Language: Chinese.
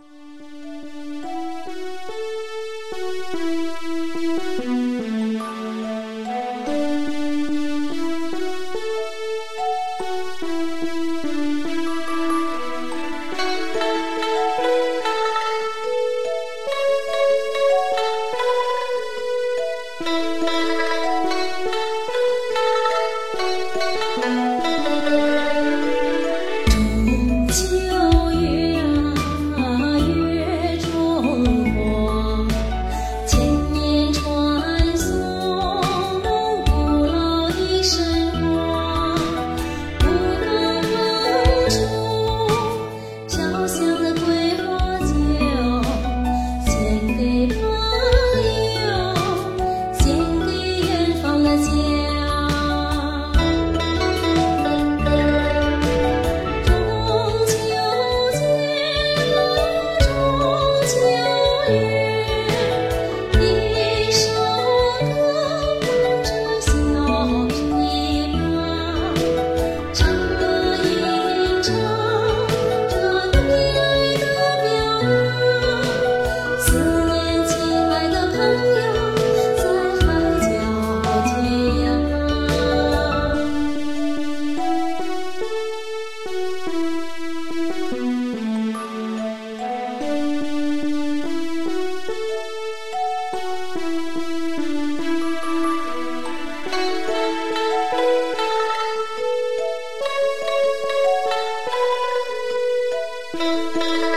Thank you. 出。